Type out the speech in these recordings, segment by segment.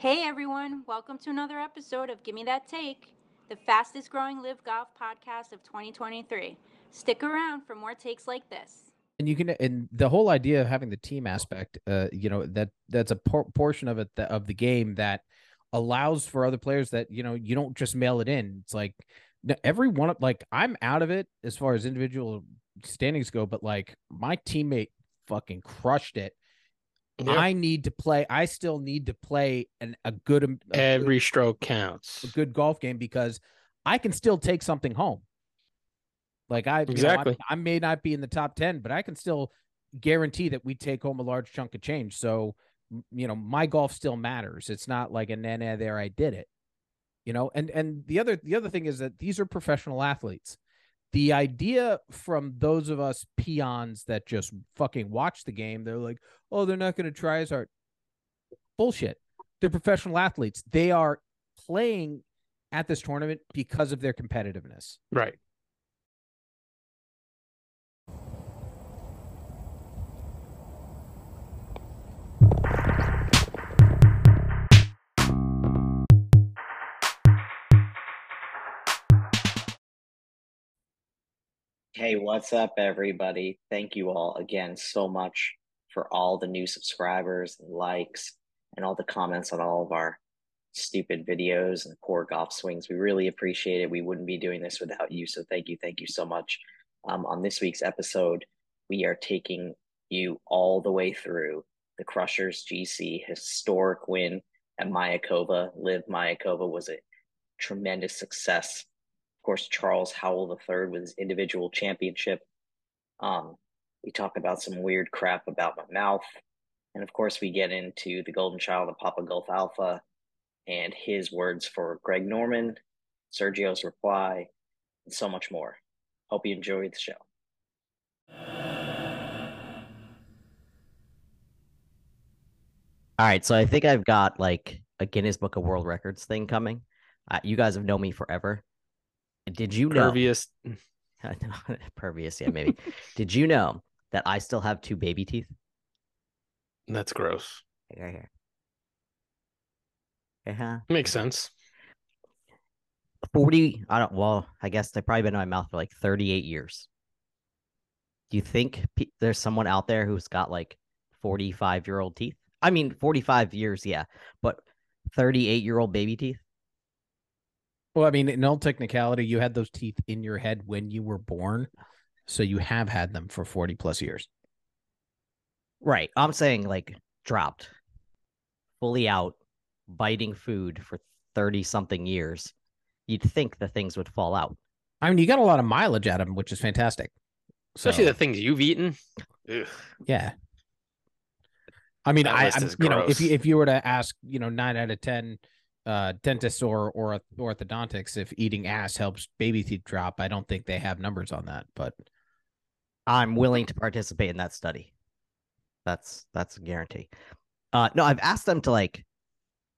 Hey everyone, welcome to another episode of Gimme That Take, the fastest growing LIV golf podcast of 2023. Stick around for more takes like this. and you can and the whole idea of having the team aspect uh you know that that's a por- portion of it that, of the game that allows for other players that you know you don't just mail it in it's like every one of like i'm out of it as far as individual standings go but like my teammate fucking crushed it Yeah. i need to play i still need to play an, a good am- a good- Every stroke counts. a good golf game because I can still take something home. Like I, you know, Exactly. I, I may not be in the top 10, but I can still guarantee that we take home a large chunk of change. So, you know, my golf still matters. It's not like a nah, there, I did it, you know? And, and the other, the other thing is that these are professional athletes. The idea from those of us peons that just fucking watch the game, they're like, oh, they're not going to try as hard. Bullshit. They're professional athletes. They are playing at this tournament because of their competitiveness. Right. Hey, what's up, everybody? Thank you all again so much for all the new subscribers and likes and all the comments on all of our stupid videos and poor golf swings. We really appreciate it. We wouldn't be doing this without you. So thank you. Thank you so much. Um, on this week's episode, we are taking you all the way through the Crushers GC historic win at Mayakoba. LIV Mayakoba was a tremendous success of course, Charles Howell III with his individual championship. Um, we talk about some weird crap about my mouth. And of course, we get into the golden child of Papa Golf Alpha and his words for Greg Norman, Sergio's reply, and so much more. Hope you enjoyed the show. All right, so I think I've got like a Guinness Book of World Records thing coming. Uh, you guys have known me forever. Did you know? Pervious. Pervious, yeah, maybe. Did you know that I still have two baby teeth That's gross. Like, right here? Uh-huh. Makes sense. 40, I don't, well, I guess they've probably been in my mouth for like 38 years. Do you think pe- there's someone out there who's got like 45 year old teeth? I mean, 45 years, yeah, but 38 year old baby teeth? Well, I mean, in all technicality, you had those teeth in your head when you were born. So you have had them for 40 plus years. Right. I'm saying like dropped, fully out, biting food for 30 something years. You'd think the things would fall out. I mean, you got a lot of mileage out of them, which is fantastic. Especially So, the things you've eaten. Ugh. yeah. I mean, That I, list I'm- you know, if you if you were to ask, you know, nine out of ten uh dentists or or orthodontics if eating ass helps baby teeth drop, I don't think they have numbers on that. But I'm willing to participate in that study. That's that's a guarantee. Uh no, I've asked them to like,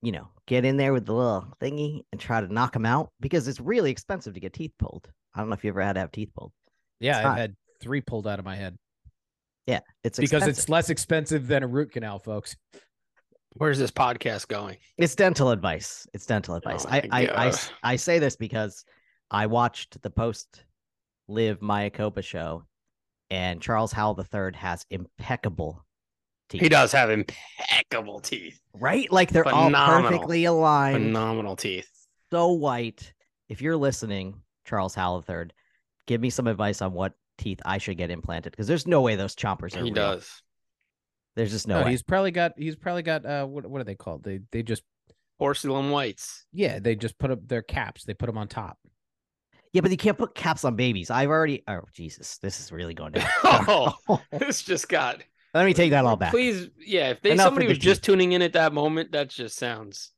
you know, get in there with the little thingy and try to knock them out because it's really expensive to get teeth pulled. I don't know if you ever had to have teeth pulled. yeah, I've had three pulled out of my head Yeah, it's because expensive. it's less expensive than a root canal, folks. Where's this podcast going? It's dental advice. It's dental advice. Oh I, I, I, I say this because I watched the post LIV Mayakoba show and Charles Howell III has impeccable teeth. He does have impeccable teeth. Right? Like they're all perfectly aligned, Phenomenal teeth. so white. If you're listening, Charles Howell III, give me some advice on what teeth I should get implanted because there's no way those chompers are He real. does. There's just no, No, way. he's probably got he's probably got uh what what are they called? They they just Porcelain whites. yeah, they just put up their caps, they put them on top. Yeah, but you can't put caps on babies. I've already. Oh Jesus, this is really going down. Oh, this just got. Let me take that all back. Please, yeah. If they Enough somebody was the just teeth. tuning in at that moment, that just sounds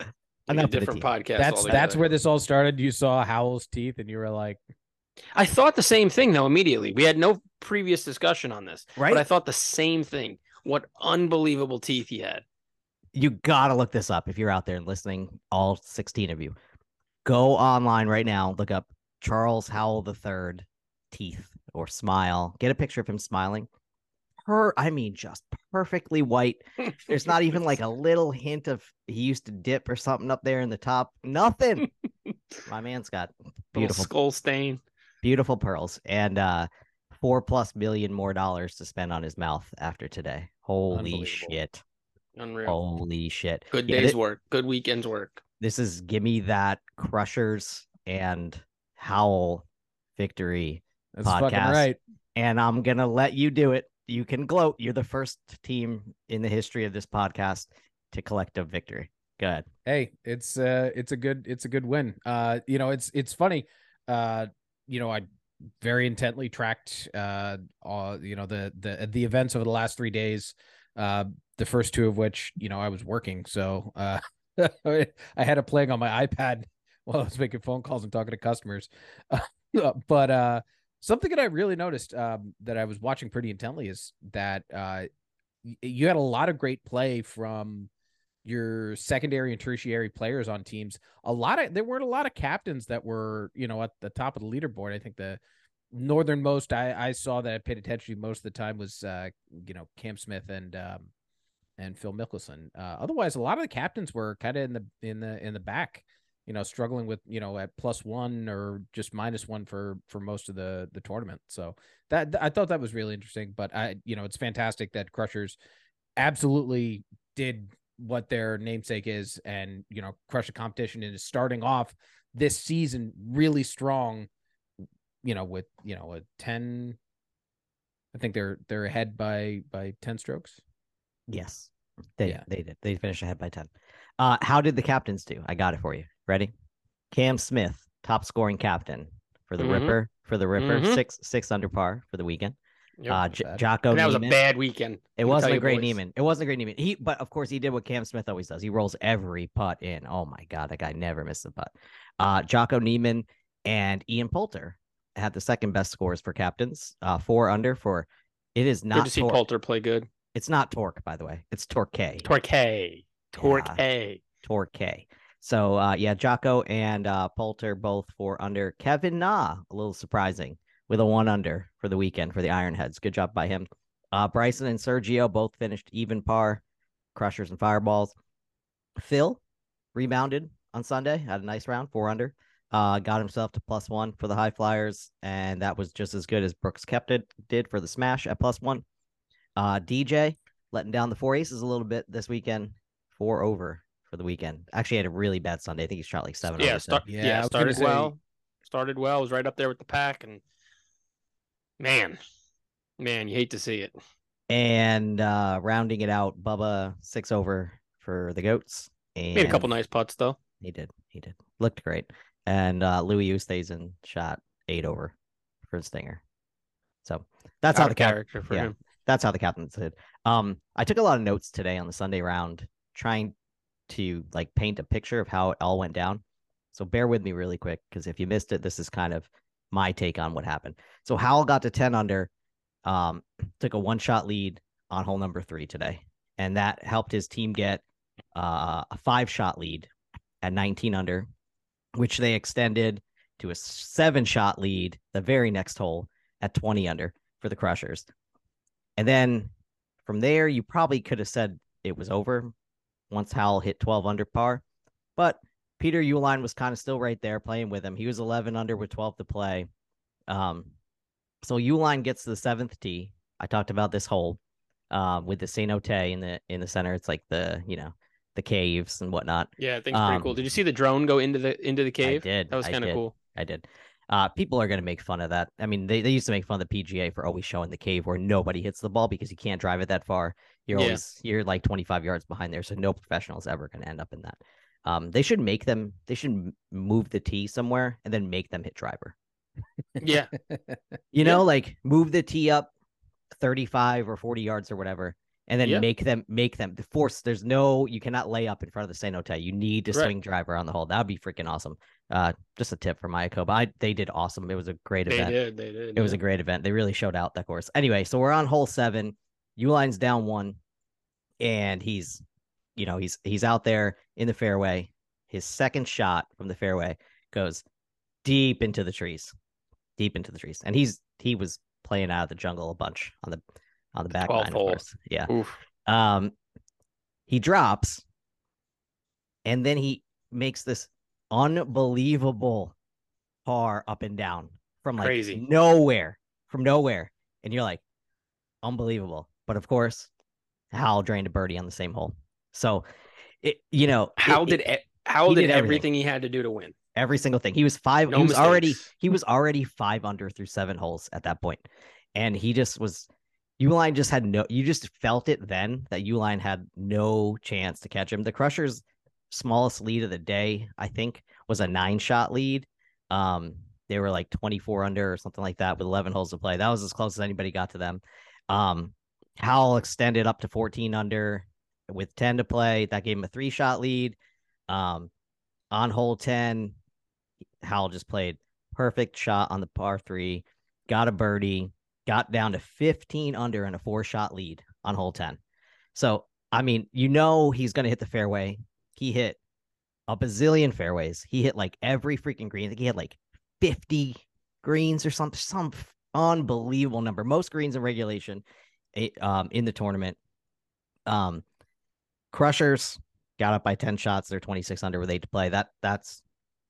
like a Enough with the different podcast. that's that's where this all started. You saw Howell's teeth and you were like, I thought the same thing though immediately. We had no previous discussion on this, Right? but I thought the same thing. What unbelievable teeth he had. you gotta look this up if you're out there and listening, all 16 of you. Go online right now, look up Charles Howell III teeth or smile. Get a picture of him smiling. Her, I mean, just perfectly white. There's not even like a little hint of he used to dip or something up there in the top. Nothing. My man's got Little beautiful, skull stain. Beautiful pearls and uh four plus million more dollars to spend on his mouth after today. Holy shit. Unreal. Holy shit. Good Yeah, day's thi- work. Good weekend's work. this is gimme that crushers and howell victory That's fucking podcast. right. and I'm gonna let you do it. You can gloat. You're the first team in the history of this podcast to collect a victory. Good. Hey, it's uh it's a good it's a good win. Uh you know, it's it's funny. Uh you know, I very intently tracked uh all you know the the the events over the last 3 days. Uh the first two of which, you know, I was working. So, uh I had it playing on my iPad while I was making phone calls and talking to customers. but uh something that I really noticed um that I was watching pretty intently is that uh you had a lot of great play from your secondary and tertiary players on teams. A lot of there weren't a lot of captains that were, you know, at the top of the leaderboard. I think the northernmost I, I saw that I paid attention to most of the time was uh, you know, Cam Smith and um and Phil Mickelson. Uh, otherwise a lot of the captains were kind of in the in the in the back, you know, struggling with, you know, at plus one or just minus one for for most of the the tournament. So that I thought that was really interesting. But I you know, it's fantastic that Crushers absolutely did what their namesake is and you know crush the competition and is starting off this season really strong you know with you know a 10 i think they're they're ahead by by 10 strokes Yes. They Yeah. they did. They finished ahead by 10. Uh how did the captains do? I got it for you. Ready? Cam Smith, top scoring captain for the Mhm. Ripper, for the Ripper, Mhm. six six under par for the weekend. Yep. Uh J- Jocko and that was a bad weekend. It wasn't a great boys. Niemann. It wasn't a great Niemann. He, but of course, he did what Cam Smith always does. He rolls every putt in. Oh my god, that guy never misses a putt. Uh, Jocko Niemann and Ian Poulter had the second best scores for captains. Uh, four under for. It is Good not. to see Poulter play good. it's not Torque, by the way. It's Torque. Torque. Torque. Torque. So uh, yeah, Jocko and uh, Poulter both four under. Kevin Na, a little surprising, with a one under for the weekend for the Ironheads. Good job by him. Uh, Bryson and Sergio both finished even par, crushers and fireballs. Phil rebounded on Sunday, had a nice round, four under. Uh, got himself to plus one for the high flyers, and that was just as good as Brooks Koepka did for the smash at plus one. Uh, DJ letting down the four aces a little bit this weekend, four over for the weekend. Actually, had a really bad Sunday. I think he shot like seven. Yeah, over, so- Yeah, yeah, was gonna started say- well. Started well. Was right up there with the pack, and man, man, you hate to see it. And uh rounding it out, Bubba six over for the goats. And Made a couple nice putts though. He did. He did. Looked great. And uh Louis Oosthuizen shot eight over for Stinger. So that's how the of cap- character for yeah. him. that's how the captain did. Um, I took a lot of notes today on the Sunday round, trying to like paint a picture of how it all went down. So bear with me really quick because if you missed it, this is kind of my take on what happened. So Howell got to 10 under, um, took a one shot lead on hole number three today, and that helped his team get uh, a five shot lead at 19 under, which they extended to a seven shot lead the very next hole at 20 under for the Crushers. And then from there, you probably could have said it was over once Howell hit 12 under par. But Peter Uihlein was kind of still right there playing with him. He was 11 under with 12 to play. Um, so Uihlein gets to the seventh tee. I talked about this hole um, with the cenote in the in the center. It's like the you know the caves and whatnot. Yeah, I think it's pretty cool. Um, Did you see the drone go into the into the cave? I did. That was kind of cool. I did. Uh, people are going to make fun of that. I mean, they, they used to make fun of the PGA for always showing the cave where nobody hits the ball because you can't drive it that far. You're Yeah. always you're like 25 yards behind there, so no professional is ever going to end up in that. Um, they should make them. They should move the tee somewhere and then make them hit driver. Yeah, You Yeah. know, like move the tee up 35 or 40 yards or whatever, and then Yeah. make them make them the force. There's no you cannot lay up in front of the cenote. You need to Right. swing driver on the hole. That would be freaking awesome. Uh, just a tip from Mayakoba. I they did awesome. It was a great they event. did. They did. It was a great event. They really showed out that course. Anyway, so we're on hole seven. Uihlein's down one, and he's, you know, he's he's out there in the fairway. His second shot from the fairway goes deep into the trees, deep into the trees, and he's he was playing out of the jungle a bunch on the on the back 12th nine, of course. Yeah. Oof. Um, he drops, and then he makes this unbelievable par up and down from like Crazy. nowhere, from nowhere, and you're like, unbelievable. But of course, Howell drained a birdie on the same hole. So, it you know How it- did it- how did, did everything. everything he had to do to win? every single thing? He was five. No he was already he was already five under through seven holes at that point, and he just was. Uihlein just had no. You just felt it then that Uihlein had no chance to catch him. The Crushers' smallest lead of the day, I think, was a nine shot lead. Um, they were like twenty four under or something like that with eleven holes to play. That was as close as anybody got to them. Um, Howell extended up to fourteen under with ten to play. That gave him a three shot lead. Um, on hole ten, Howell just played perfect shot on the par three, got a birdie, got down to 15 under and a four shot lead on hole 10. So, I mean, you know, he's going to hit the fairway. He hit a bazillion fairways. He hit like every freaking green. I think he had like 50 greens or something, some unbelievable number. Most greens in regulation eh, um, in the tournament. Um, Crushers got up by 10 shots. They're 26 under with eight to play. That that's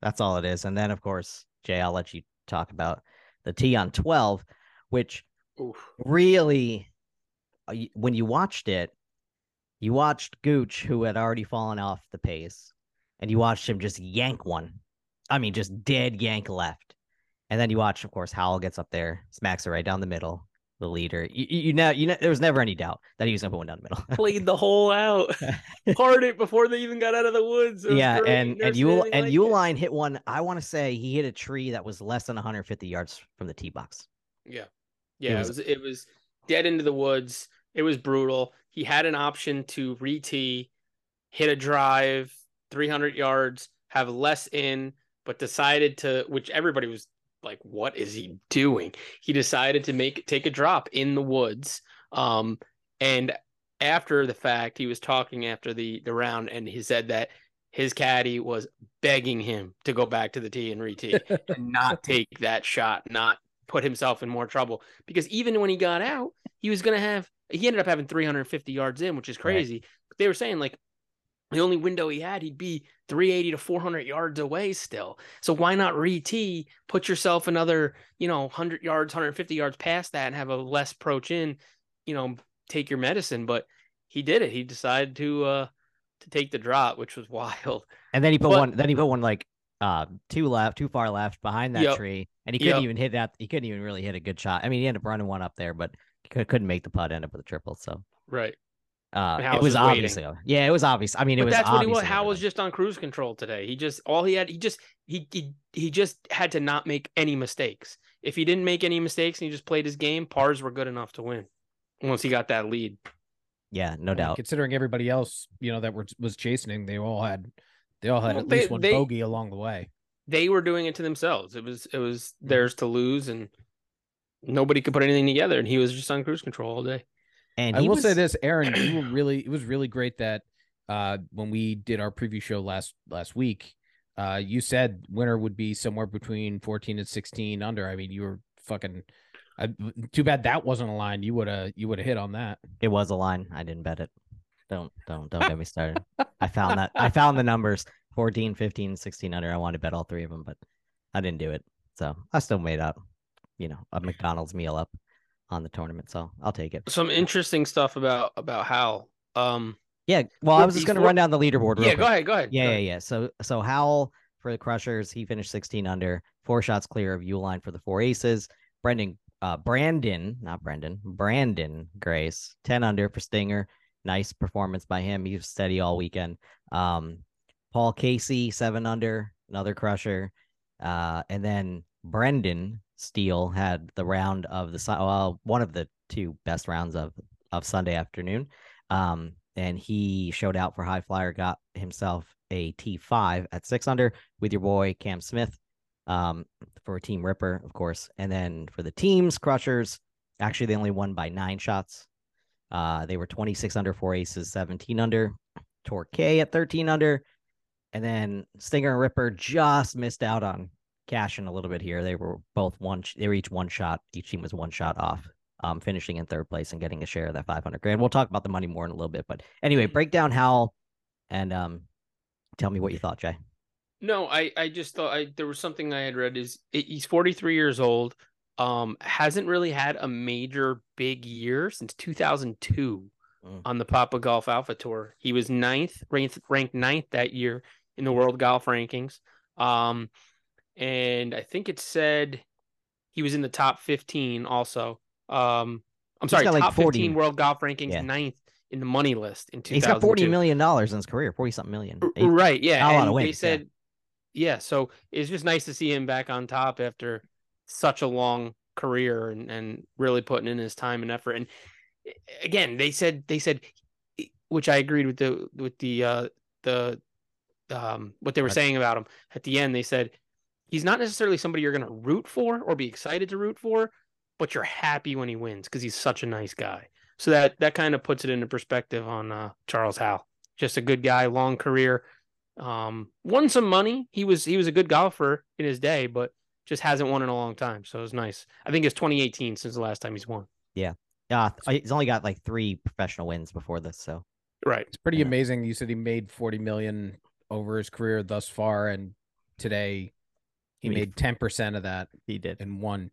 that's all it is. And then of course, Jay, I'll let you talk about the T on 12, which Oof. really uh, when you watched it, you watched Gooch, who had already fallen off the pace, and you watched him just yank one. I mean, just dead yank left. And then you watch, of course, Howell gets up there, smacks it right down the middle, the leader. You, you, you know, you know, there was never any doubt that he was going to put one down the middle. Played the hole out. Parred it before they even got out of the woods. Yeah, great. and Never and and like it. Uihlein hit one. I want to say he hit a tree that was less than 150 yards from the tee box. Yeah. Yeah, was- it was it was dead into the woods. It was brutal. He had an option to re-tee, hit a drive 300 yards, have less in, but decided to which everybody was like what is he doing? He decided to make take a drop in the woods. Um and after the fact, he was talking after the the round and he said that his caddy was begging him to go back to the tee and re-tee and not take that shot, not put himself in more trouble. Because even when he got out, he was gonna have he ended up having 350 yards in, which is Right. crazy. But they were saying like the only window he had, he'd be 380 to 400 yards away still. So why not re-tee, put yourself another, you know, 100 yards, 150 yards past that and have a less approach in, you know, take your medicine. But he did it. He decided to uh to take the drop, which was wild. And then he put But- one. Then he put one like uh too left, too far left behind that Yep. tree, and he couldn't Yep. even hit that. He couldn't even really hit a good shot. I mean, he ended up running one up there, but could, couldn't make the putt. End up with a triple. So Right. Uh, it was was waiting. obviously. Yeah, it was obvious. I mean, it was. that's what he was. obviously Howell was just on cruise control today. He just all he had. He just he he he just had to not make any mistakes. If he didn't make any mistakes and he just played his game, pars were good enough to win. Once he got that lead, Yeah, no I doubt. Considering everybody else, you know, that were, was chasing, they all had, they all had Well, at they- least one they- bogey along the way. they were doing it to themselves. It was it was Mm-hmm. theirs to lose, and nobody could put anything together. And he was just on cruise control all day. And I he will was, say this, Aaron, you were really it was really great that uh when we did our preview show last last week, uh you said winner would be somewhere between 14 and 16 under. I mean, you were fucking I, too bad that wasn't a line. You would have you would have hit on that. It was a line. I didn't bet it. Don't don't don't get me started. I found that I found the numbers 14, 15, 16 under. I wanted to bet all three of them, but I didn't do it. So I still made up, you know, a McDonald's meal up on the tournament. So I'll take it. Some interesting stuff about about Howell. Um, Yeah. Well, I was just gonna run down the leaderboard. real yeah, quick. go ahead, go ahead. Yeah, go yeah, ahead. yeah. So so Howell for the Crushers, he finished 16 under, four shots clear of Uihlein for the four aces. Brendan uh Brandon, not Brendan, Branden Grace, 10 under for Stinger. Nice performance by him. He was steady all weekend. Um Paul Casey, seven under, another crusher. Uh and then Brendan Steele had the round of the well, one of the two best rounds of of Sunday afternoon. Um, and he showed out for high flyer, got himself a T5 at six under with your boy Cam Smith um, for Team Ripper, of course. And then for the teams, Crushers, actually, they only won by nine shots. Uh, they were 26 under, four aces, 17 under. Torquay at 13 under. And then Stinger and Ripper just missed out on cashing a little bit here. They were both one, they were each one shot. Each team was one shot off um, finishing in third place and getting a share of that 500 grand. We'll talk about the money more in a little bit, but anyway, break down Howell and um, tell me what you thought, Jay. No, I I just thought I there was something I had read is he's 43 years old. Um, hasn't really had a major big year since 2002 Mm. on the Papa Golf Alpha Tour. He was ninth, ranked ranked ninth that year in the world golf rankings. Um, and I think it said he was in the top 15 also. Um, I'm sorry, like, top 40 15 world golf rankings, Yeah. ninth in the money list in 2002. He's got 40 million dollars in his career, 40 something million. Right. Yeah. Not a lot and of they wins, yeah. said, yeah. So it's just nice to see him back on top after such a long career and, and really putting in his time and effort. And again, they said, they said, which I agreed with the, with the, uh, the, um, what they were saying about him at the end. They said, he's not necessarily somebody you're going to root for or be excited to root for, but you're happy when he wins because he's such a nice guy. So that, that kind of puts it into perspective on, uh, Charles Howell. Just a good guy, long career um won some money he was he was a good golfer in his day but just hasn't won in a long time so it was nice i think it's 2018 since the last time he's won Yeah. Uh, he's only got like three professional wins before this, so right It's pretty Yeah. amazing. You said he made 40 million over his career thus far, and today he He made- made 10% of that he did in one.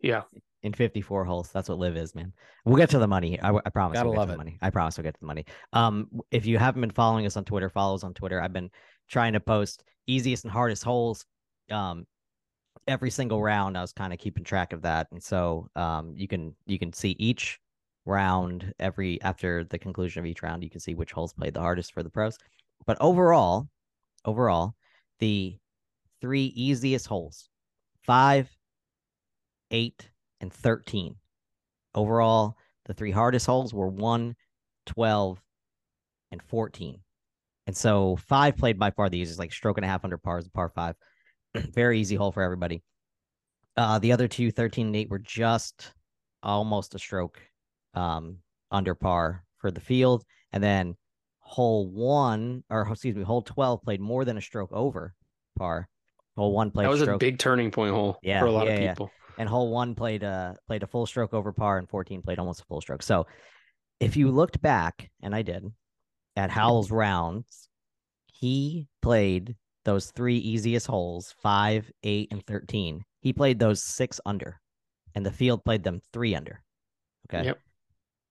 yeah in 54 holes. That's what LIV is, man. We'll get to the money. I, I promise. Gotta we'll get love to it. the money. I promise we'll get to the money. Um, if you haven't been following us on Twitter, follow us on Twitter. I've been trying to post easiest and hardest holes, um, every single round. I was kind of keeping track of that, and so um, you can you can see each round every after the conclusion of each round. You can see which holes played the hardest for the pros. But overall, overall, the three easiest holes, five, eight, and 13. Overall, the three hardest holes were 1, 12, and 14. And so five played by far the easiest, like stroke and a half under par is a par five. Very easy hole for everybody. Uh, the other two, 13 and 8, were just almost a stroke um, under par for the field. And then hole one, or excuse me, hole 12 played more than a stroke over par. Hole one played that was stroke. a big turning point hole Yeah, for a lot yeah, of yeah. people and hole one played uh played a full stroke over par and 14 played almost a full stroke so if you looked back and i did at howell's rounds he played those three easiest holes five eight and 13 he played those six under and the field played them three under okay Yep.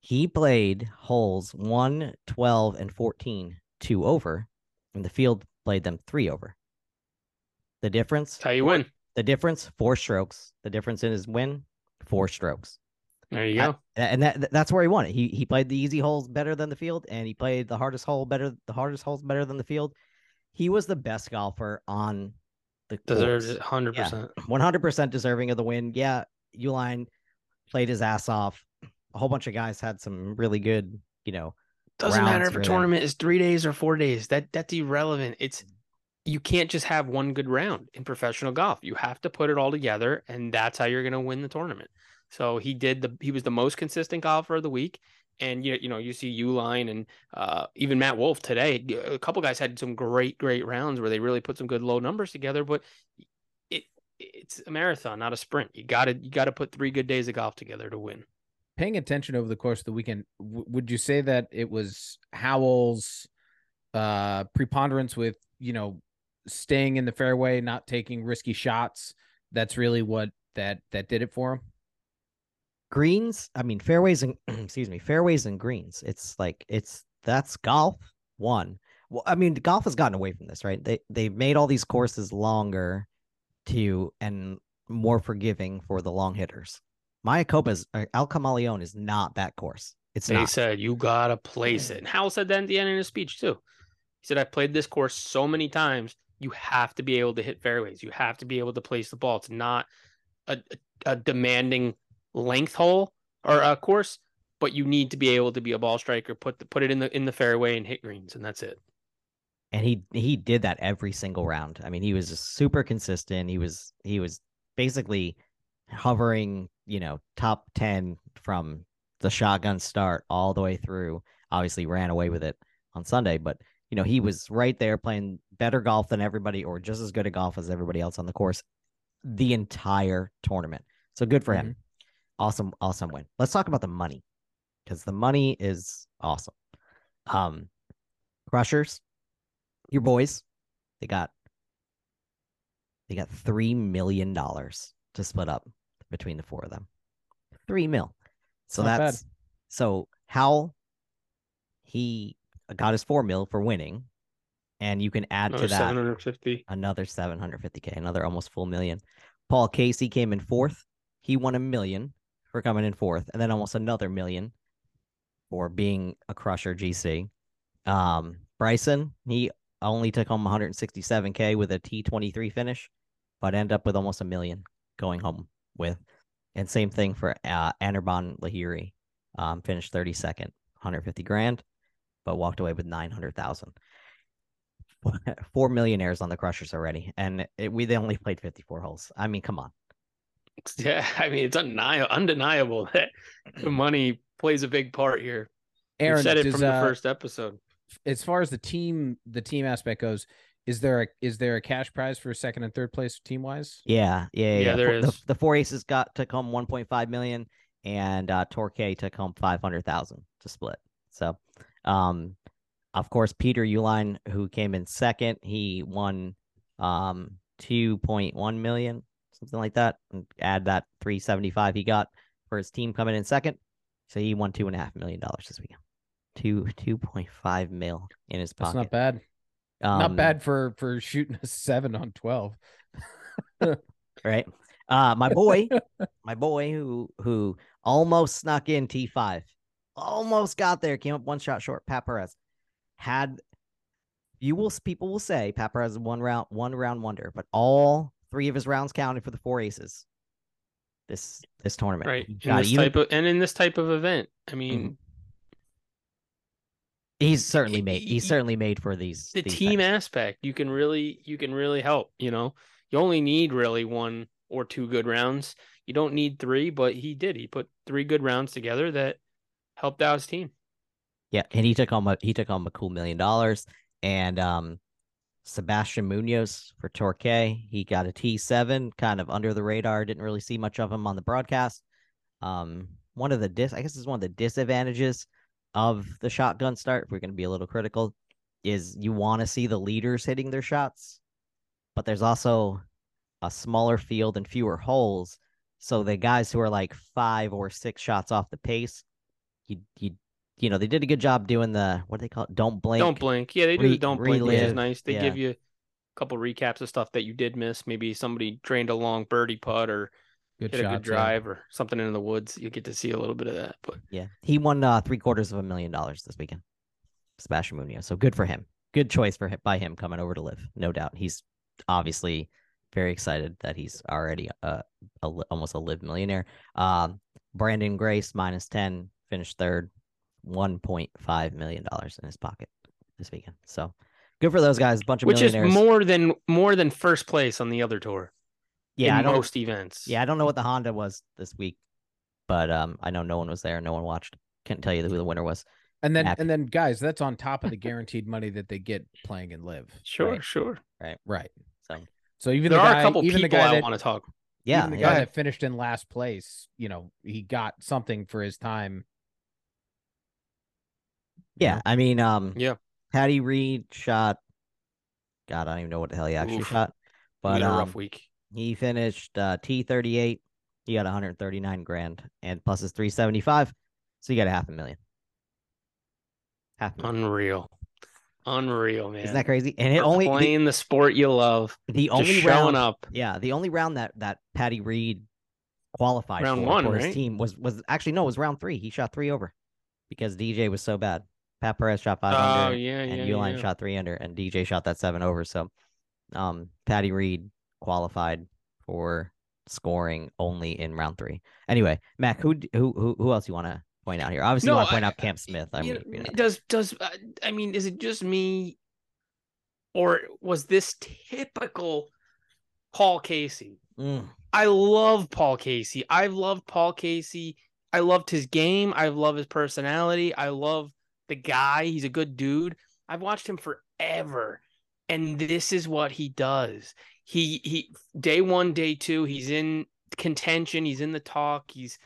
he played holes 1 12 and 14 two over and the field played them three over the difference That's how you win the difference, four strokes. The difference in his win, four strokes. there you I- go And that that's where he won it. He he played the easy holes better than the field, and he played the hardest hole better. The hardest holes better than the field. He was the best golfer on the deserves it 100% One hundred percent deserving of the win. Yeah, Uihlein played his ass off. A whole bunch of guys had some really good, you know. doesn't matter if a them. tournament is three days or four days that that's irrelevant it's you can't just have one good round in professional golf. You have to put it all together and that's how you're going to win the tournament. So he did the he was the most consistent golfer of the week and you, you know you see Uihlein and uh, even Matt Wolff today a couple guys had some great great rounds where they really put some good low numbers together but it it's a marathon not a sprint. You got to you got to put three good days of golf together to win. Paying attention over the course of the weekend, w- would you say that it was Howell's uh, preponderance with, you know, staying in the fairway, not taking risky shots? That's really what that that did it for him. greens i mean fairways and excuse me fairways and greens it's like it's that's golf one well i mean golf has gotten away from this right they they've made all these courses longer to and more forgiving for the long hitters mayakoba's uh, el camaleón is not that course it's They not said you gotta place it. And Howell said that at the end in his speech too. He said, "I've played this course so many times. You have to be able to hit fairways. You have to be able to place the ball. It's not a, a, demanding length hole or a course, but you need to be able to be a ball striker. Put the, put it in the in the fairway and hit greens, and that's it. and he he did that every single round. I mean, he was super consistent. He was he was basically hovering, you know, top 10 from the shotgun start all the way through. Obviously ran away with it on Sunday, but you know, he was right there playing better golf than everybody or just as good a golf as everybody else on the course the entire tournament. So good for him. awesome, awesome win. Let's talk about the money because the money is awesome. Um, Crushers, your boys, they got they got three million dollars to split up between the four of them. Three mil. So Not bad. that's so how he got his four mil for winning, and you can add Another to that 750. another 750k, another almost full million. Paul Casey came in fourth. He won a million for coming in fourth, and then almost another million for being a crusher GC. Um, Bryson, he only took home 167k with a T23 finish, but ended up with almost a million going home with. And same thing for uh, Anirban Lahiri, um, finished 32nd, 150 grand, but walked away with 900,000 four millionaires on the crushers already and it, we they only played 54 holes i mean come on Yeah, I mean it's undeniable, undeniable that the money plays a big part here. Aaron, you said it does, from the uh, first episode. as far as the team the team aspect goes, is there a is there a cash prize for second and third place team wise? yeah yeah yeah, Yeah, there the, is. the four aces got took home 1.5 million and uh torque took home 500000 to split so um of course peter uihlein who came in second he won um 2.1 million something like that and add that 375 he got for his team coming in second so he won two and a half million dollars this weekend two 2.5 mil in his pocket. That's not bad. Um, not bad for for shooting a seven on twelve. right? Uh, my boy, my boy, who who almost snuck in T five, almost got there, came up one shot short. Pat Perez had. You will people will say Pat Perez one round one round wonder, but all three of his rounds counted for the four aces. This this tournament, Right. In this even- type of and in this type of event. I mean, mm-hmm. he's certainly made. He's certainly made for these. the these team types. aspect, you can really you can really help, you know. You only need really one or two good rounds. You don't need three, but he did. He put three good rounds together that helped out his team. Yeah, and he took home a he took home a cool million dollars. And um Sebastian Munoz for Torquay, he got a T seven, kind of under the radar. Didn't really see much of him on the broadcast. Um, one of the dis I guess is one of the disadvantages of the shotgun start. If we're going to be a little critical, is you want to see the leaders hitting their shots, but there's also a smaller field and fewer holes. So the guys who are like five or six shots off the pace, you you you know they did a good job doing the what do they call it? Don't blink. Don't blink. Yeah, they do re- the don't blink, which is nice. They yeah. give you a couple recaps of stuff that you did miss. Maybe somebody drained a long birdie putt or Good hit a good drive or something in the woods. You get to see a little bit of that. But Yeah, he won uh, three quarters of a million dollars this weekend. Sebastian Munoz. So good for him. Good choice for him by him coming over to LIV. No doubt. He's obviously very excited that he's already a, a li- almost a LIV millionaire. Um, Branden Grace minus ten finished third, one point five million dollars in his pocket this weekend. So good for those guys. A bunch of which is more than more than first place on the other tour. yeah, I don't. most events. Yeah, I don't know what the Honda was this week, but um, I know no one was there. No one watched. Can't tell you who the winner was. And then Happy. and then guys, that's on top of the guaranteed money that they get playing and LIV. Sure, Right. sure. Right. Right. So So even There the are guy, a couple even the people guy I that, want to talk. yeah, even the yeah. guy that finished in last place, you know, he got something for his time. You Yeah. I mean, um, Yeah. Patty Reed shot. God, I don't even know what the hell he actually Oof. shot, But but a um, rough week. he finished uh, T thirty eight. He got one hundred thirty nine grand and plus his three seventy five, so you got a half a million. Half a million. Unreal. Unreal, man. Isn't that crazy? And it For only the, playing the sport you love. the Just only showing round, up. yeah, the only round that that Patty Reed qualified Round for, one, for his team was was actually no, it was round three. He shot three over because DJ was so bad. Pat Perez shot five Oh under. yeah, and yeah. Uihlein yeah. shot three under, and DJ shot that seven over. So, um, Patty Reed qualified for scoring only in round three. Anyway, Mac, who who who who else you want to point out here? Obviously, you want to point I- out Cam Smith. I mean, know, you know, does does uh, I mean is it just me or was this typical Paul Casey? mm, I love Paul Casey. I've loved Paul Casey. I loved his game. I love his personality. I love the guy. He's a good dude. I've watched him forever. And this is what he does. He he day 1, day 2, he's in contention, he's in the talk, he's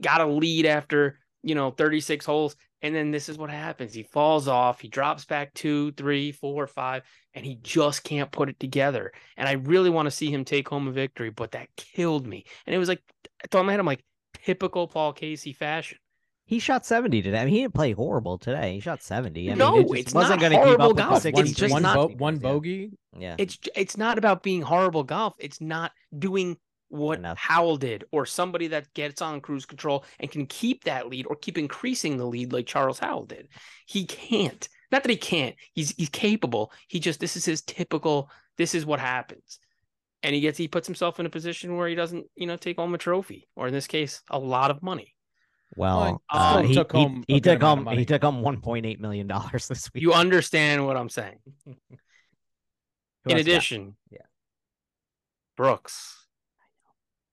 got a lead after you know 36 holes, and then this is what happens: he falls off, he drops back two, three, four, five, and he just can't put it together. And I really want to see him take home a victory, but that killed me. And it was like I thought in my head, I'm like typical Paul Casey fashion. He shot 70 today. I mean, he didn't play horrible today. He shot 70. I No, mean, it just it's wasn't going to keep horrible up with golf. the It's just one, not- bo- one yeah. bogey. Yeah. It's it's not about being horrible golf. It's not doing what Enough. Howell did or somebody that gets on cruise control and can keep that lead or keep increasing the lead like Charles Howell did. He can't. Not that he can't. He's he's capable. He just this is his typical this is what happens. And he gets he puts himself in a position where he doesn't, you know, take home a trophy or in this case, a lot of money. Well, Well, uh, he, took he- home he, a good took amount of home he took home 1.8 million dollars this week. You understand what I'm saying. In else you got? addition, Yeah. Brooks.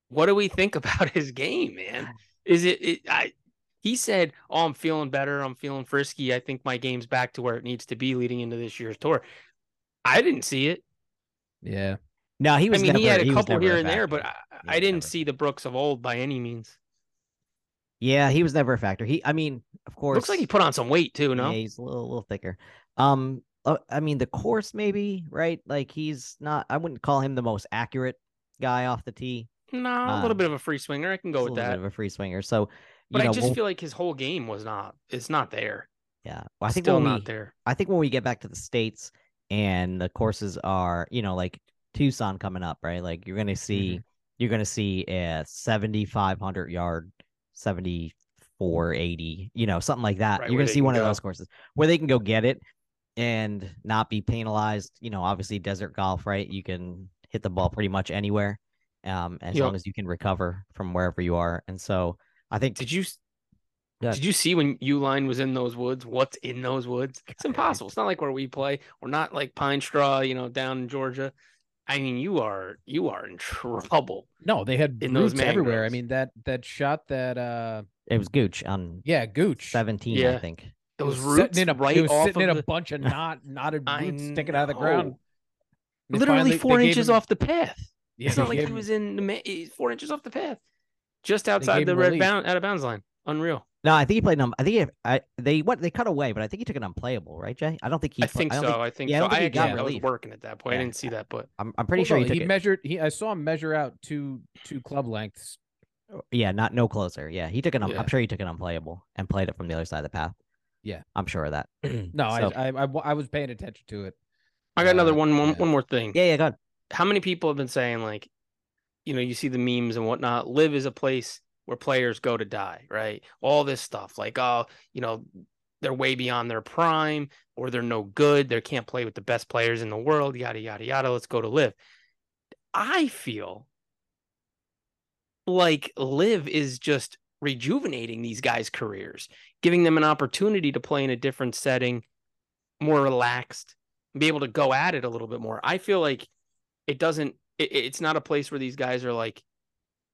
What do we think about his game, man? Is it, it I he said, "Oh, I'm feeling better. I'm feeling frisky. I think my game's back to where it needs to be leading into this year's tour." I didn't see it. Yeah. no, he was. I was mean, he had a was couple here and there, but I, He I didn't never- see the Brooks of old by any means. Yeah, he was never a factor. He, I mean, of course, Looks like he put on some weight too. No, Yeah, he's a little, little thicker. Um, uh, I mean, the course maybe right. Like he's not. I wouldn't call him the most accurate guy off the tee. no, a uh, little bit of a free swinger. I can go with a little that. bit of a free swinger. So, you But know, I just we'll- feel like his whole game was not. It's not there. yeah. Well, I think Still when not we, there. I think when we get back to the states and the courses are, you know, like Tucson coming up, right? Like you're gonna see, Mm-hmm. you're gonna see a 7,500 yard, 74, 80, you know, something like that. Right, you're gonna see can one of those courses where they can go get it and not be penalized. You know, obviously desert golf, right? You can hit the ball pretty much anywhere, um, as Yep. long as you can recover from wherever you are. And so I think Did you? Yeah. Did you see when Uihlein was in those woods? What's in those woods? It's impossible. It's not like where we play. We're not like Pine Straw, you know, down in Georgia. I mean, you are you are in trouble. No, they had In those roots everywhere. I mean that that shot that uh it was Gooch on yeah, Gooch. 17, yeah. I think. It Those was roots sitting in a, right it was off sitting of in the, a bunch of knot knotted I roots sticking out of the ground. And they literally finally- four inches him- off the path. Yeah, it's not like gave he was in the ma- four inches off the path, just outside the red bound out of bounds line. Unreal. No, I think he played num. I think he, I, they what they cut away, but I think he took an unplayable, right, Jay? I don't think he. I think don't so. I think yeah, I so. don't think I he got actually I was relief. working at that point. I didn't see that, but I'm, I'm pretty Well, sure no, he took it. measured. He I saw him measure out two two club lengths. Yeah, not no closer. Yeah, he took an. Yeah. I'm sure he took an unplayable and played it from the other side of the path. Yeah. I'm sure of that. No, So- I, I I I was paying attention to it. I got another Uh, one, one, yeah. one more thing. Yeah, yeah, go ahead. how many people have been saying like you know you see the memes and whatnot LIV is a place where players go to die right? All this stuff like oh you know they're way beyond their prime or they're no good they can't play with the best players in the world yada yada yada let's go to LIV. I feel like LIV is just rejuvenating these guys careers giving them an opportunity to play in a different setting more relaxed be able to go at it a little bit more. I feel like it doesn't it, it's not a place where these guys are like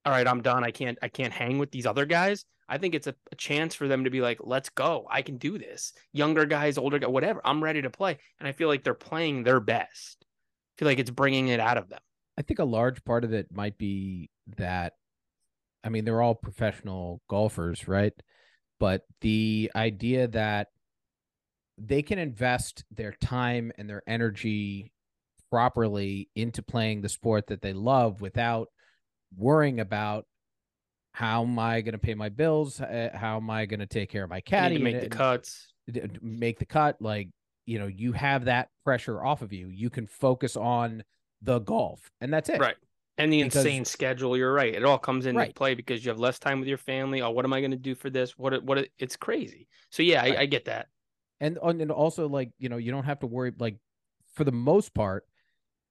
all right i'm done. I can't i can't hang with these other guys. I think it's a, a chance for them to be like let's go. I can do this. Younger guys older guys whatever. I'm ready to play. And i feel like they're playing their best. I feel like it's bringing it out of them. I think a large part of it might be that I mean they're all professional golfers, right? But the idea that they can invest their time and their energy properly into playing the sport that they love without worrying about how am I going to pay my bills? Uh, How am I going to take care of my caddy? need to make the cuts. make the cut like you know you have that pressure off of you. You can focus on the golf and that's it. Right. And the Because- insane schedule you're right. It all comes into Right. play because you have less time with your family. Oh what am i going to do for this? What what it's crazy. So yeah Right. I, I get that. And and also like you know you don't have to worry like for the most part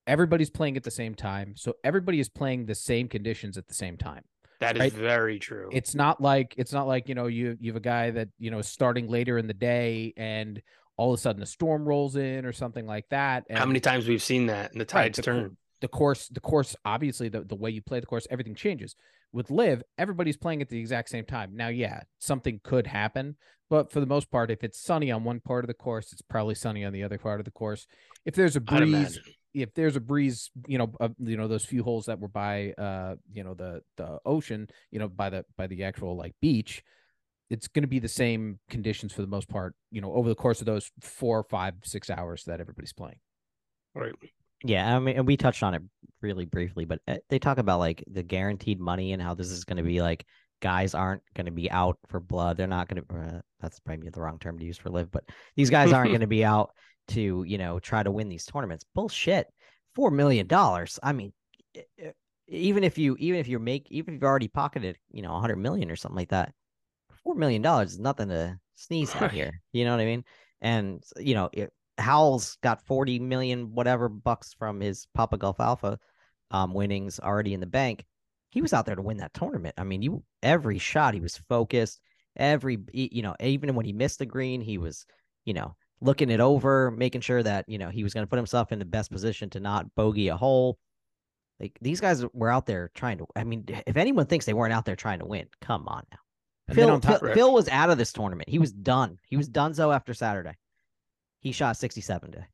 everybody's playing at the same time so everybody is playing the same conditions at the same time. That is Right. very true. It's not like it's not like you know you you have a guy that you know is starting later in the day and all of a sudden a storm rolls in or something like that how many times we've seen that and the Right, tides the turn. the course the course obviously the, the way you play the course everything changes. With LIV everybody's playing at the exact same time. Now yeah something could happen but for the most part if it's sunny on one part of the course it's probably sunny on the other part of the course. If there's a breeze. If there's a breeze, you know, uh, you know those few holes that were by, uh, you know, the the ocean, you know, by the by the actual like beach, it's going to be the same conditions for the most part, you know, over the course of those four, five, six hours that everybody's playing. Right. Yeah, I mean, and we touched on it really briefly, but uh, they talk about like the guaranteed money and how this is going to be like guys aren't going to be out for blood. They're not going to. Uh, that's probably the wrong term to use for LIV, but these guys aren't going to be out to you know try to win these tournaments. Bullshit. Four million dollars. I mean, even if you even if you make even if you've already pocketed you know a hundred million or something like that, four million dollars is nothing to sneeze at here. You know what I mean? And you know, it, Howell's got forty million whatever bucks from his Papa Golf Alpha um, winnings already in the bank. He was out there to win that tournament. I mean, you every shot he was focused. Every you know, even when he missed the green, he was you know looking it over, making sure that you know he was going to put himself in the best position to not bogey a hole. Like these guys were out there trying to. I mean, if anyone thinks they weren't out there trying to win, come on now. And Phil, on top, Phil, Phil was out of this tournament. He was done. He was donezo after Saturday. He shot 67 today.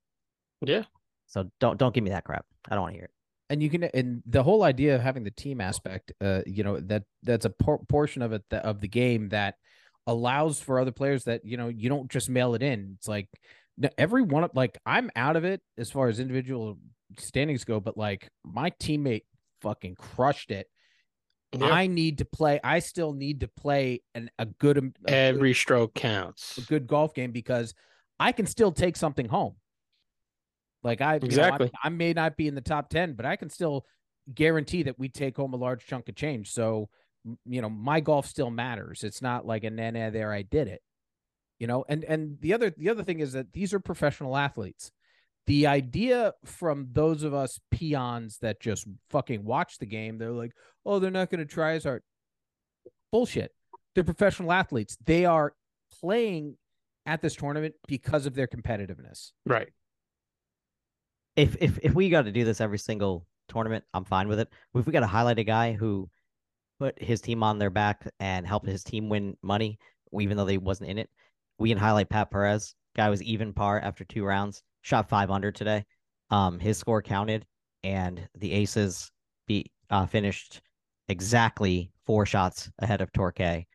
Yeah. So don't don't give me that crap. I don't want to hear it. and you can and the whole idea of having the team aspect uh you know that that's a por- portion of it that, of the game that allows for other players that you know you don't just mail it in it's like every one of like i'm out of it as far as individual standings go but like my teammate fucking crushed it Yeah. i need to play i still need to play an a good am- a good- Every stroke counts. a good golf game because I can still take something home. Like I you know, Exactly. I, I may not be in the top 10, but I can still guarantee that we take home a large chunk of change. So, you know, my golf still matters. It's not like a nah, nah, there I did it. You know, and and the other the other thing is that these are professional athletes. The idea from those of us peons that just fucking watch the game, they're like, oh, they're not going to try as hard. Bullshit. They're professional athletes. They are playing at this tournament because of their competitiveness. Right. If if if we got to do this every single tournament, I'm fine with it. If we got to highlight a guy who put his team on their back and helped his team win money, even though they wasn't in it, we can highlight Pat Perez. Guy was even par after two rounds, shot five under today. Um, his score counted, and the Aces beat uh, finished exactly four shots ahead of Torquay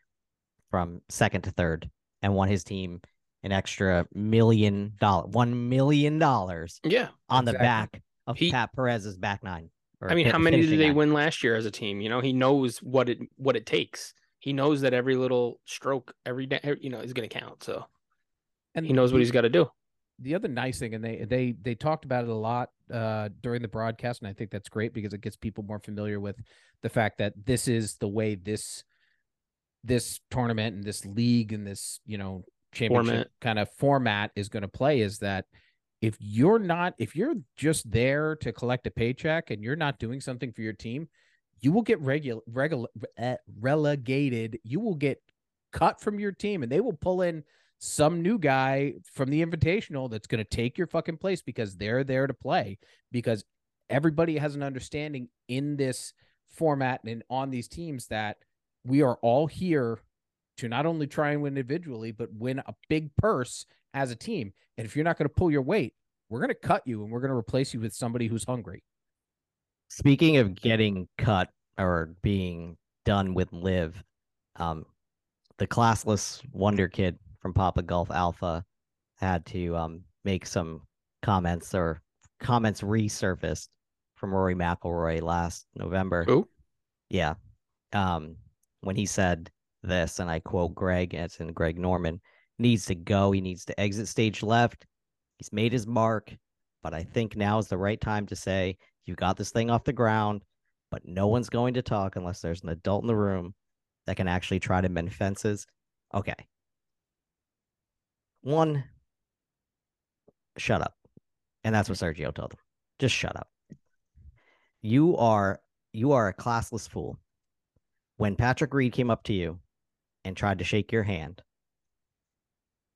from second to third, and won his team an extra million dollar, one million dollars Yeah. on the back of He- Pat Perez's back nine. Or I mean, fin- how many did they nine. win last year as a team? You know, he knows what it what it takes. He knows that every little stroke, every day, you know, is going to count. So And he knows what he's got to do. the other nice thing, and they they they talked about it a lot uh, during the broadcast, and I think that's great because it gets people more familiar with the fact that this is the way this this tournament and this league and this you know championship Format. kind of format is going to play. Is that if you're not if you're just there to collect a paycheck and you're not doing something for your team, you will get regular regular uh, relegated. You will get cut from your team, and they will pull in some new guy from the invitational that's going to take your fucking place because they're there to play because everybody has an understanding in this format and on these teams that we are all here to not only try and win individually but win a big purse as a team and if you're not going to pull your weight we're going to cut you and we're going to replace you with somebody who's hungry Speaking of getting cut or being done with LIV, um, the classless wonder kid from Papa Golf Alpha had to um make some comments or comments resurfaced from Rory McIlroy last November. Who? Yeah. Um, when he said this, and I quote Greg, it's in Greg Norman, needs to go. He needs to exit stage left. He's made his mark, but I think now is the right time to say, you got this thing off the ground, but no one's going to talk unless there's an adult in the room that can actually try to mend fences. Okay. One, shut up. And that's what Sergio told him. Just shut up. You are you are a classless fool. When Patrick Reed came up to you and tried to shake your hand,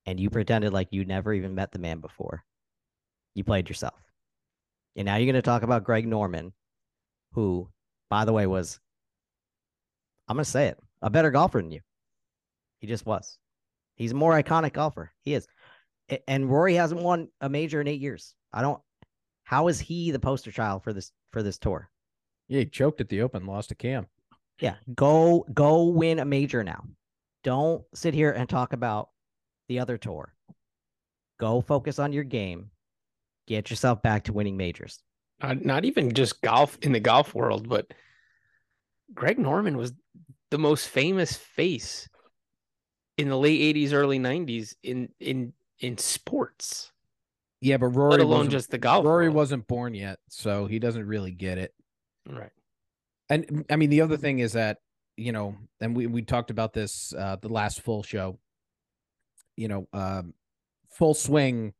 and you pretended like you never even met the man before, you played yourself. And now you're going to talk about Greg Norman, who, by the way, was, I'm going to say it, a better golfer than you. He just was. He's a more iconic golfer. He is. And Rory hasn't won a major in eight years. I don't, How is he the poster child for this for this tour? Yeah, he choked at the Open, lost to Cam. Yeah, go go win a major now. Don't sit here and talk about the other tour. Go focus on your game. Get yourself back to winning majors. Not, not even just golf in the golf world, but Greg Norman was the most famous face in the late 80s, early 90s in in in sports, Yeah, but Rory let alone just the golf. Rory world. wasn't born yet, so he doesn't really get it. right. And I mean, the other thing is that you know, and we we talked about this uh the last full show. You know, um, full swing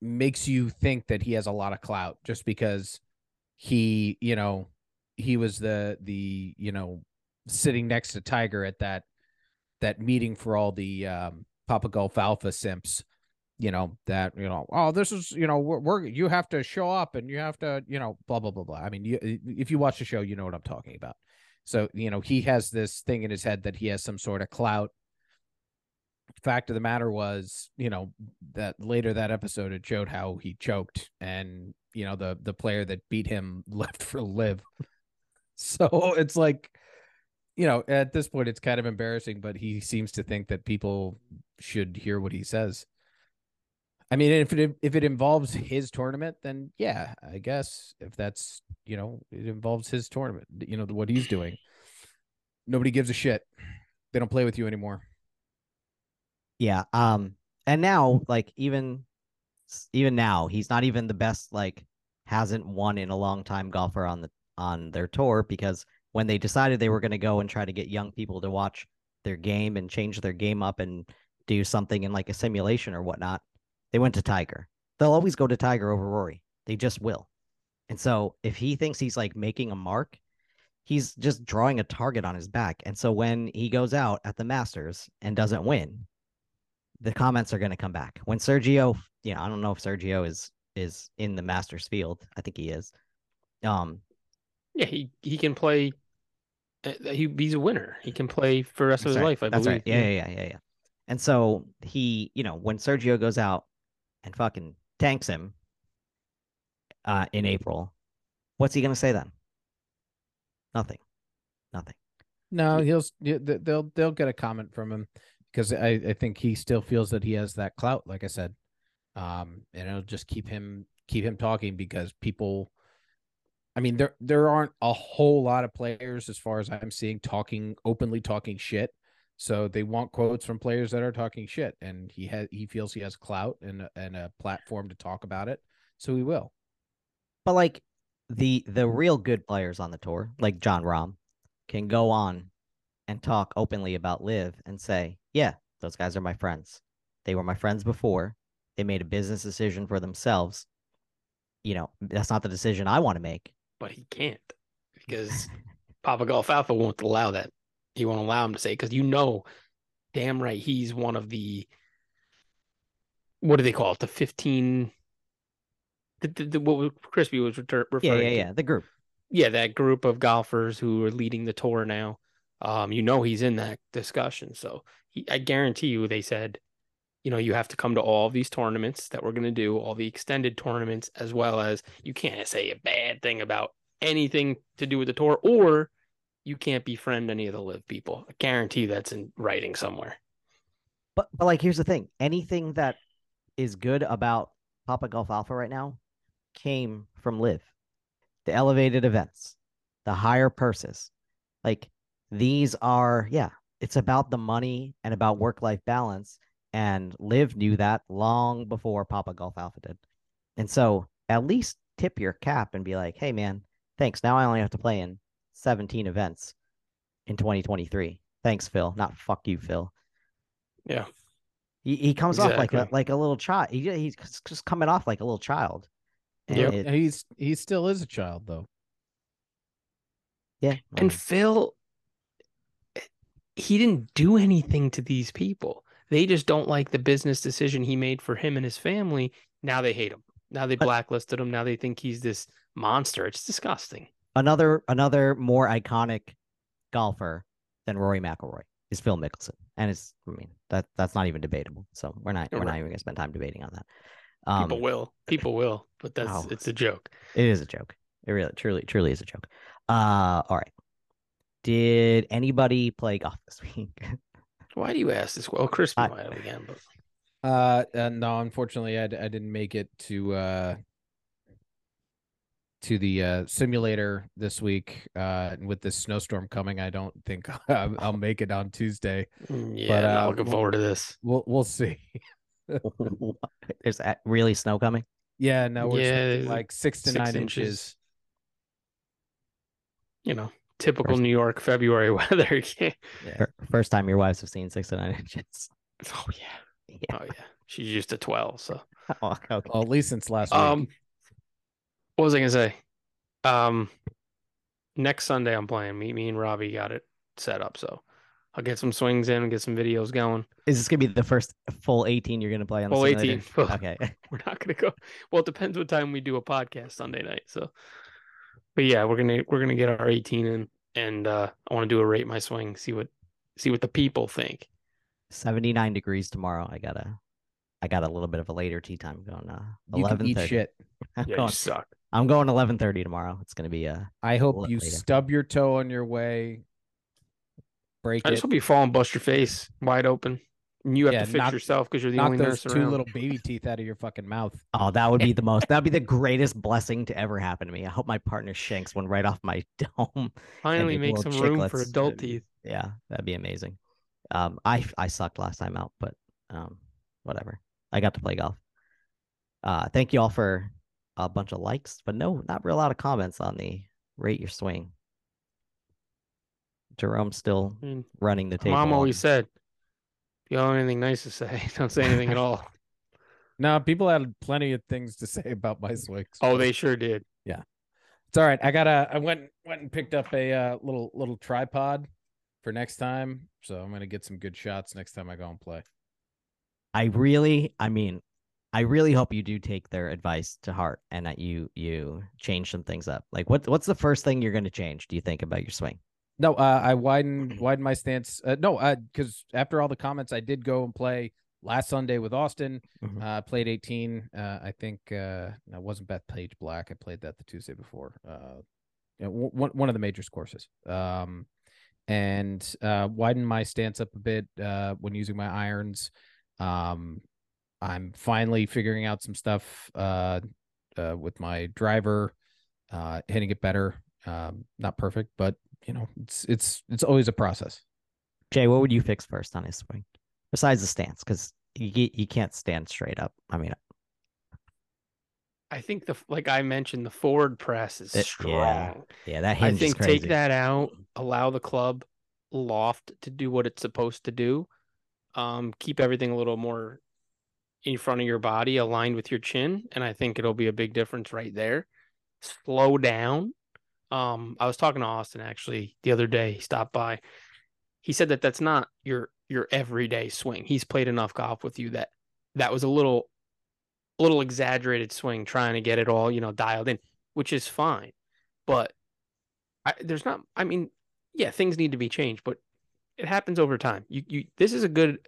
makes you think that he has a lot of clout just because he, you know, he was the the you know sitting next to Tiger at that that meeting for all the um Papa Golf Alpha simps you know that you know oh this is you know we're, we're you have to show up and you have to you know blah blah blah blah. I mean you, if you watch the show you know what i'm talking about. So you know he has this thing in his head that he has some sort of clout fact of the matter was you know that later that episode it showed how he choked and you know the the player that beat him left for LIV so it's like you know at this point it's kind of embarrassing but he seems to think that people should hear what he says I mean, if it if it involves his tournament, then yeah, I guess if that's you know it involves his tournament, you know what he's doing. Nobody gives a shit. They don't play with you anymore. Yeah. Um. And now, like even even now, he's not even the best. Like, hasn't won in a long time golfer on the on their tour because when they decided they were going to go and try to get young people to watch their game and change their game up and do something in like a simulation or whatnot, they went to Tiger. They'll always go to Tiger over Rory. They just will. And so if he thinks he's like making a mark, he's just drawing a target on his back. And so when he goes out at the Masters and doesn't win, the comments are going to come back. When Sergio, you know, I don't know if Sergio is is in the Masters field. I think he is. Um, Yeah, he he can play. uh, He he's a winner. He can play for the rest of his right. life. I that's believe. right. Yeah, yeah, yeah, yeah, yeah. And so he, you know, when Sergio goes out and fucking tanks him uh in April, what's he going to say then? Nothing. Nothing. No, he'll s- yeah, th- they'll they'll get a comment from him because I I think he still feels that he has that clout. Like I said, um, and it'll just keep him keep him talking because people. I mean, there there aren't a whole lot of players as far as I'm seeing talking openly talking shit. So they want quotes from players that are talking shit, and he has he feels he has clout and and a platform to talk about it, so he will. But like the the real good players on the tour, like Jon Rahm, can go on and talk openly about LIV and say, "Yeah, those guys are my friends. They were my friends before. They made a business decision for themselves. You know, that's not the decision I want to make." but he can't because Papa Golf Alpha won't allow that. He won't allow him to say because you know, damn right, he's one of the what do they call it? The fifteen. The, the, the, what Crispy was refer- Yeah, referring yeah, to. yeah. The group. yeah, that group of golfers who are leading the tour now. Um, you know he's in that discussion. So he, I guarantee you, they said, you know, you have to come to all these tournaments that we're going to do, all the extended tournaments, as well as you can't say a bad thing about anything to do with the tour, or you can't befriend any of the LIV people. I guarantee that's in writing somewhere. But but like here's the thing. Anything that is good about Papa Golf Alpha right now came from LIV. The elevated events, the higher purses. Like these are yeah, it's about the money and about work-life balance and LIV knew that long before Papa Golf Alpha did. And so at least tip your cap and be like, "Hey man, thanks. Now I only have to play in 17 events in 2023. Thanks, Phil. Not fuck you, Phil." Yeah. He, he comes off like a like a little child. He, he's just- just coming off like a little child. And Yep. it- he's he still is a child though. yeah. And um, Phil, he didn't do anything to these people. They just don't like the business decision he made for him and his family. Now they hate him. Now they blacklisted him. Now they think he's this monster. It's disgusting. another another more iconic golfer than Rory McIlroy is Phil Mickelson, and it's I mean that that's not even debatable. So we're not we're not even gonna spend time debating on that. Um, People will. People will. But that's Oh. it's a joke. It is a joke. It really, truly, truly is a joke. Uh, all right. Did anybody play golf this week? Why do you ask this? Well, Chris I- might have again, but Uh, uh no, unfortunately, I, I didn't make it to uh to the uh simulator this week. Uh, and with this snowstorm coming, I don't think I'll, I'll make it on Tuesday. mm, yeah, But, not uh, looking we'll- forward to this. We'll we'll see. There's a- really snow coming. Yeah, no, we're Yeah, like six to six nine inches. inches. You know, typical First- New York February weather. Yeah. Yeah. First time your wives have seen six to nine inches. Oh yeah. Yeah. Oh yeah. She's used to twelve. So Oh, okay. Well, at least since last week. um, what was I gonna say? Um, next Sunday I'm playing. Me, me and Robbie got it set up. So I'll get some swings in, and get some videos going. Is this gonna be the first full 18 you're gonna play on the Full simulator? 18. Okay. We're not gonna go. Well, it depends what time we do a podcast Sunday night. So, but yeah, we're gonna we're gonna get our 18 in, and uh I want to do a rate my swing, see what see what the people think. 79 degrees tomorrow. I got a I got a little bit of a later tea time going uh you can 11:30. eat shit. I'm Yeah, going, you suck. I'm going 11:30 tomorrow. It's gonna be uh I hope you later. stub your toe on your way. Break I it. just hope you fall and bust your face wide open, and you have Yeah, to fix knock- yourself because you're the Knock only those nurse two around. little baby teeth out of your fucking mouth. oh that would be the most that'd be the greatest blessing to ever happen to me. I hope my partner shanks one right off my dome. Finally, make make some little room for adult teeth. Yeah, that'd be amazing. Um I I sucked last time out, but um whatever. I got to play golf. Uh thank you all for a bunch of likes, but no, not real lot of comments on the rate your swing. Jerome's still I mean, running the table. Mom always said, "If you don't have anything nice to say, don't say anything at all." No, people had plenty of things to say about my swings. Oh, they sure did. Yeah. It's all right. I got a. I went went and picked up a uh, little little tripod for next time. So I'm gonna get some good shots next time I go and play. I really, I mean, I really hope you do take their advice to heart and that you you change some things up. Like what what's the first thing you're going to change? Do you think about your swing? No, uh, I widened widened my stance. Uh, no, because after all the comments, I did go and play last Sunday with Austin. Mhm. Uh, played 18. Uh, I think uh, it wasn't Bethpage Black. I played that the Tuesday before. Uh, you know, one one of the majors courses. Um, and uh, widened my stance up a bit uh, when using my irons. Um, I'm finally figuring out some stuff uh, uh, with my driver, uh, hitting it better. Um, not perfect, but you know, it's it's it's always a process. Jay, what would you fix first on his swing besides the stance? Because you ca- you can't stand straight up. I mean, I think the like I mentioned, the forward press is It- yeah. strong. yeah, that I think is crazy. take that out, allow the club loft to do what it's supposed to do. Um, keep everything a little more in front of your body, aligned with your chin, and I think it'll be a big difference right there. Slow down. Um, I was talking to Austin actually the other day. He stopped by. He said that that's not your your everyday swing. He's played enough golf with you that that was a little a little exaggerated swing trying to get it all, you know, dialed in, which is fine. But I, there's not I mean, yeah, things need to be changed, but it happens over time. You you this is a good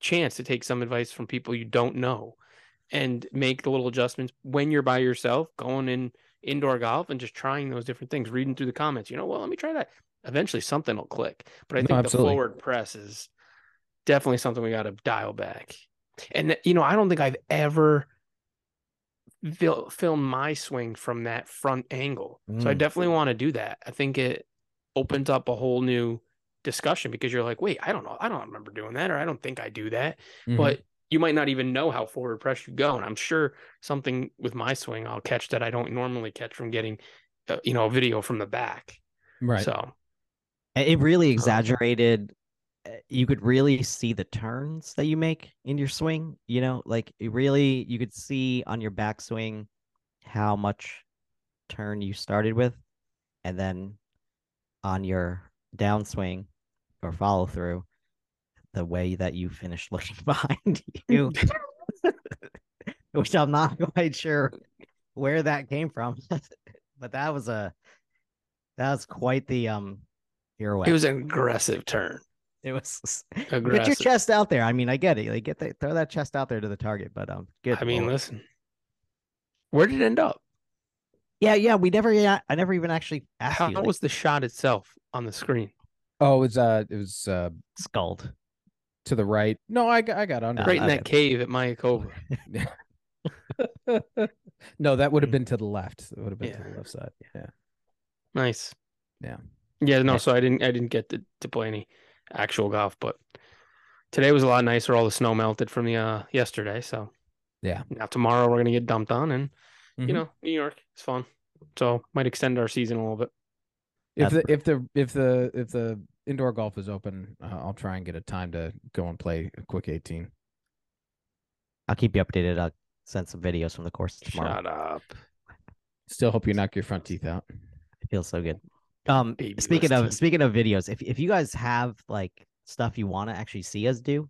chance to take some advice from people you don't know and make the little adjustments when you're by yourself, going in indoor golf and just trying those different things, reading through the comments. You know, well, let me try that. Eventually something will click. But I No, think the forward press is definitely something we got to dial back. And you know, I don't think I've ever fil- filmed my swing from that front angle. So I Mm. definitely want to do that. I think it opens up a whole new discussion because you're like, wait, I don't know, I don't remember doing that, or I don't think I do that. Mhm. But you might not even know how forward press you go. And I'm sure something with my swing I'll catch that I don't normally catch from getting, uh, you know, a video from the back. right. So It really exaggerated. uh, You could really see the turns that you make in your swing. You know, like it really, you could see on your backswing how much turn you started with, and then on your downswing or follow through, the way that you finished looking behind you, which I'm not quite sure where that came from, but that was a that was quite the um pirouette. it was an aggressive turn. It was get your chest out there. I mean, I get it. Like get the, throw that chest out there to the target. But um, good. I mean, listen. Where did it end up? yeah, yeah. We never. Yeah, I never even actually asked How you. Like, was the shot itself on the screen? Oh, it was uh, it was uh skulled? To the right. No, I got, I got under. Right in that cave at Mayakoba. no, that would have been to the left. It would have been to the left side. Yeah. Nice. Yeah. Yeah, no, so I didn't I didn't get to, to play any actual golf, but today was a lot nicer. All the snow melted from the uh yesterday, so Yeah. now tomorrow we're gonna get dumped on and Mhm. you know, New York is fun. So might extend our season a little bit. If That's the if the if the if the indoor golf is open, uh, I'll try and get a time to go and play a quick 18. I'll keep you updated. I'll send some videos from the course tomorrow. Shut up. Still hope you knock your front teeth out. It feels so good. Um, Baby speaking of listing. speaking of videos, if if you guys have like stuff you want to actually see us do,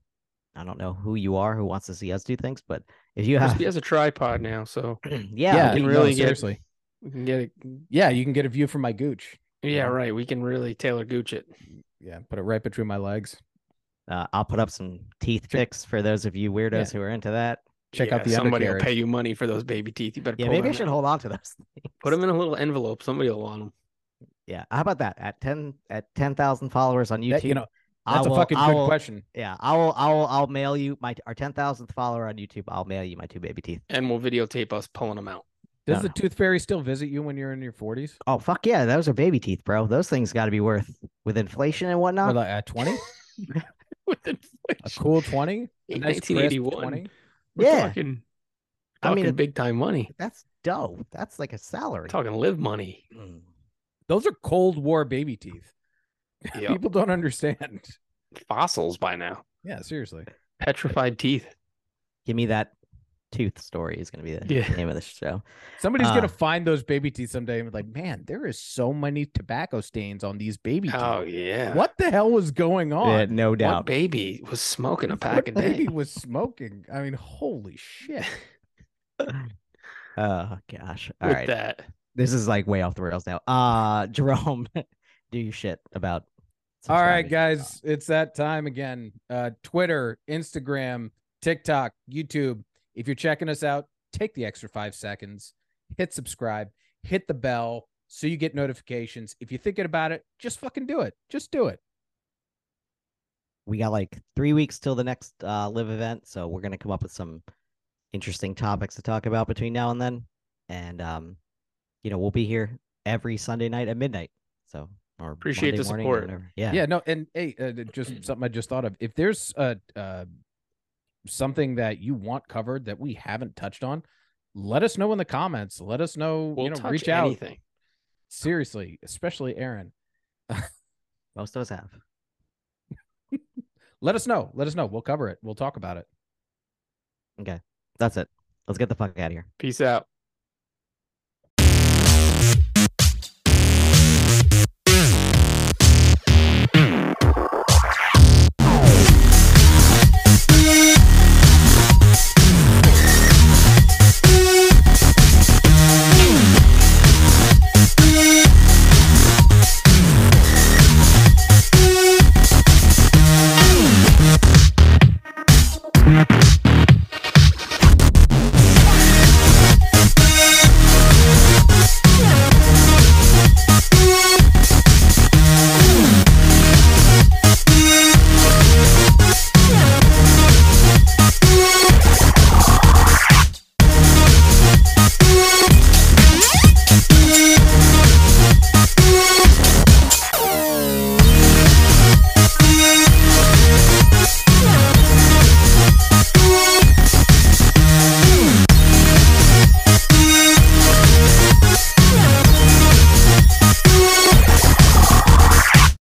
I don't know who you are who wants to see us do things, but if you have, He has a tripod now, so yeah, yeah, can no, really get- seriously. we can get it. Yeah, you can get a view from my gooch. Yeah, Yeah. right. We can really Taylor Gooch it. Yeah, put it right between my legs. uh, I'll put up some teeth Check- pics for those of you weirdos Yeah. who are into that. Check Yeah, out the other somebody will pay you money for those baby teeth. You better Yeah, maybe I should out. hold on to those. Things. Put them in a little envelope. Somebody will want them. Yeah, how about that? At ten at ten thousand followers on YouTube, That- you know, I that's a fucking I good will- question. Yeah, I will. I will. I'll mail you my our ten thousandth follower on YouTube. I'll mail you my two baby teeth. And we'll videotape us pulling them out. Does No, the no. tooth fairy still visit you when you're in your 40s? Oh fuck yeah, those are baby teeth, bro. Those things got to be worth with inflation and Or whatnot. like at 20? With A cool 20? A nice 1981. 20? We're Yeah. talking, I mean, talking big time money. That's dope. That's like a salary. Talking LIV money. Mm. Those are Cold War baby teeth. Yep. People don't understand. Fossils by now. Yeah, seriously. Petrified teeth. Give me that tooth story is going to be the Yeah. name of the show. Somebody's Uh, gonna find those baby teeth someday and be like, man, there is so many tobacco stains on these baby teeth. Oh yeah. What the hell was going on? Yeah, no What doubt. baby was smoking a What pack a baby day? was smoking. I mean, holy shit. Oh gosh. All With right. that. This is like way off the rails now. Uh Jerome, do your shit about All right, guys, it's that time again. Uh, Twitter, Instagram, TikTok, YouTube. If you're checking us out, take the extra five seconds, hit subscribe, hit the bell so you get notifications. If you're thinking about it, just fucking do it. Just do it. we got like three weeks till the next uh live event so we're gonna come up with some interesting topics to talk about between now and then and um you know we'll be here every sunday night at midnight so or Appreciate Monday the support. yeah Yeah, no, and hey, uh, just something I just thought of. If there's uh, uh, something that you want covered that we haven't touched on, let us know in the comments. Let us know. We'll you know, touch reach out. anything. Seriously, especially Aaron. most of us have Let us know. Let us know. We'll cover it. We'll talk about it. okay that's it let's get the fuck out of here Peace out.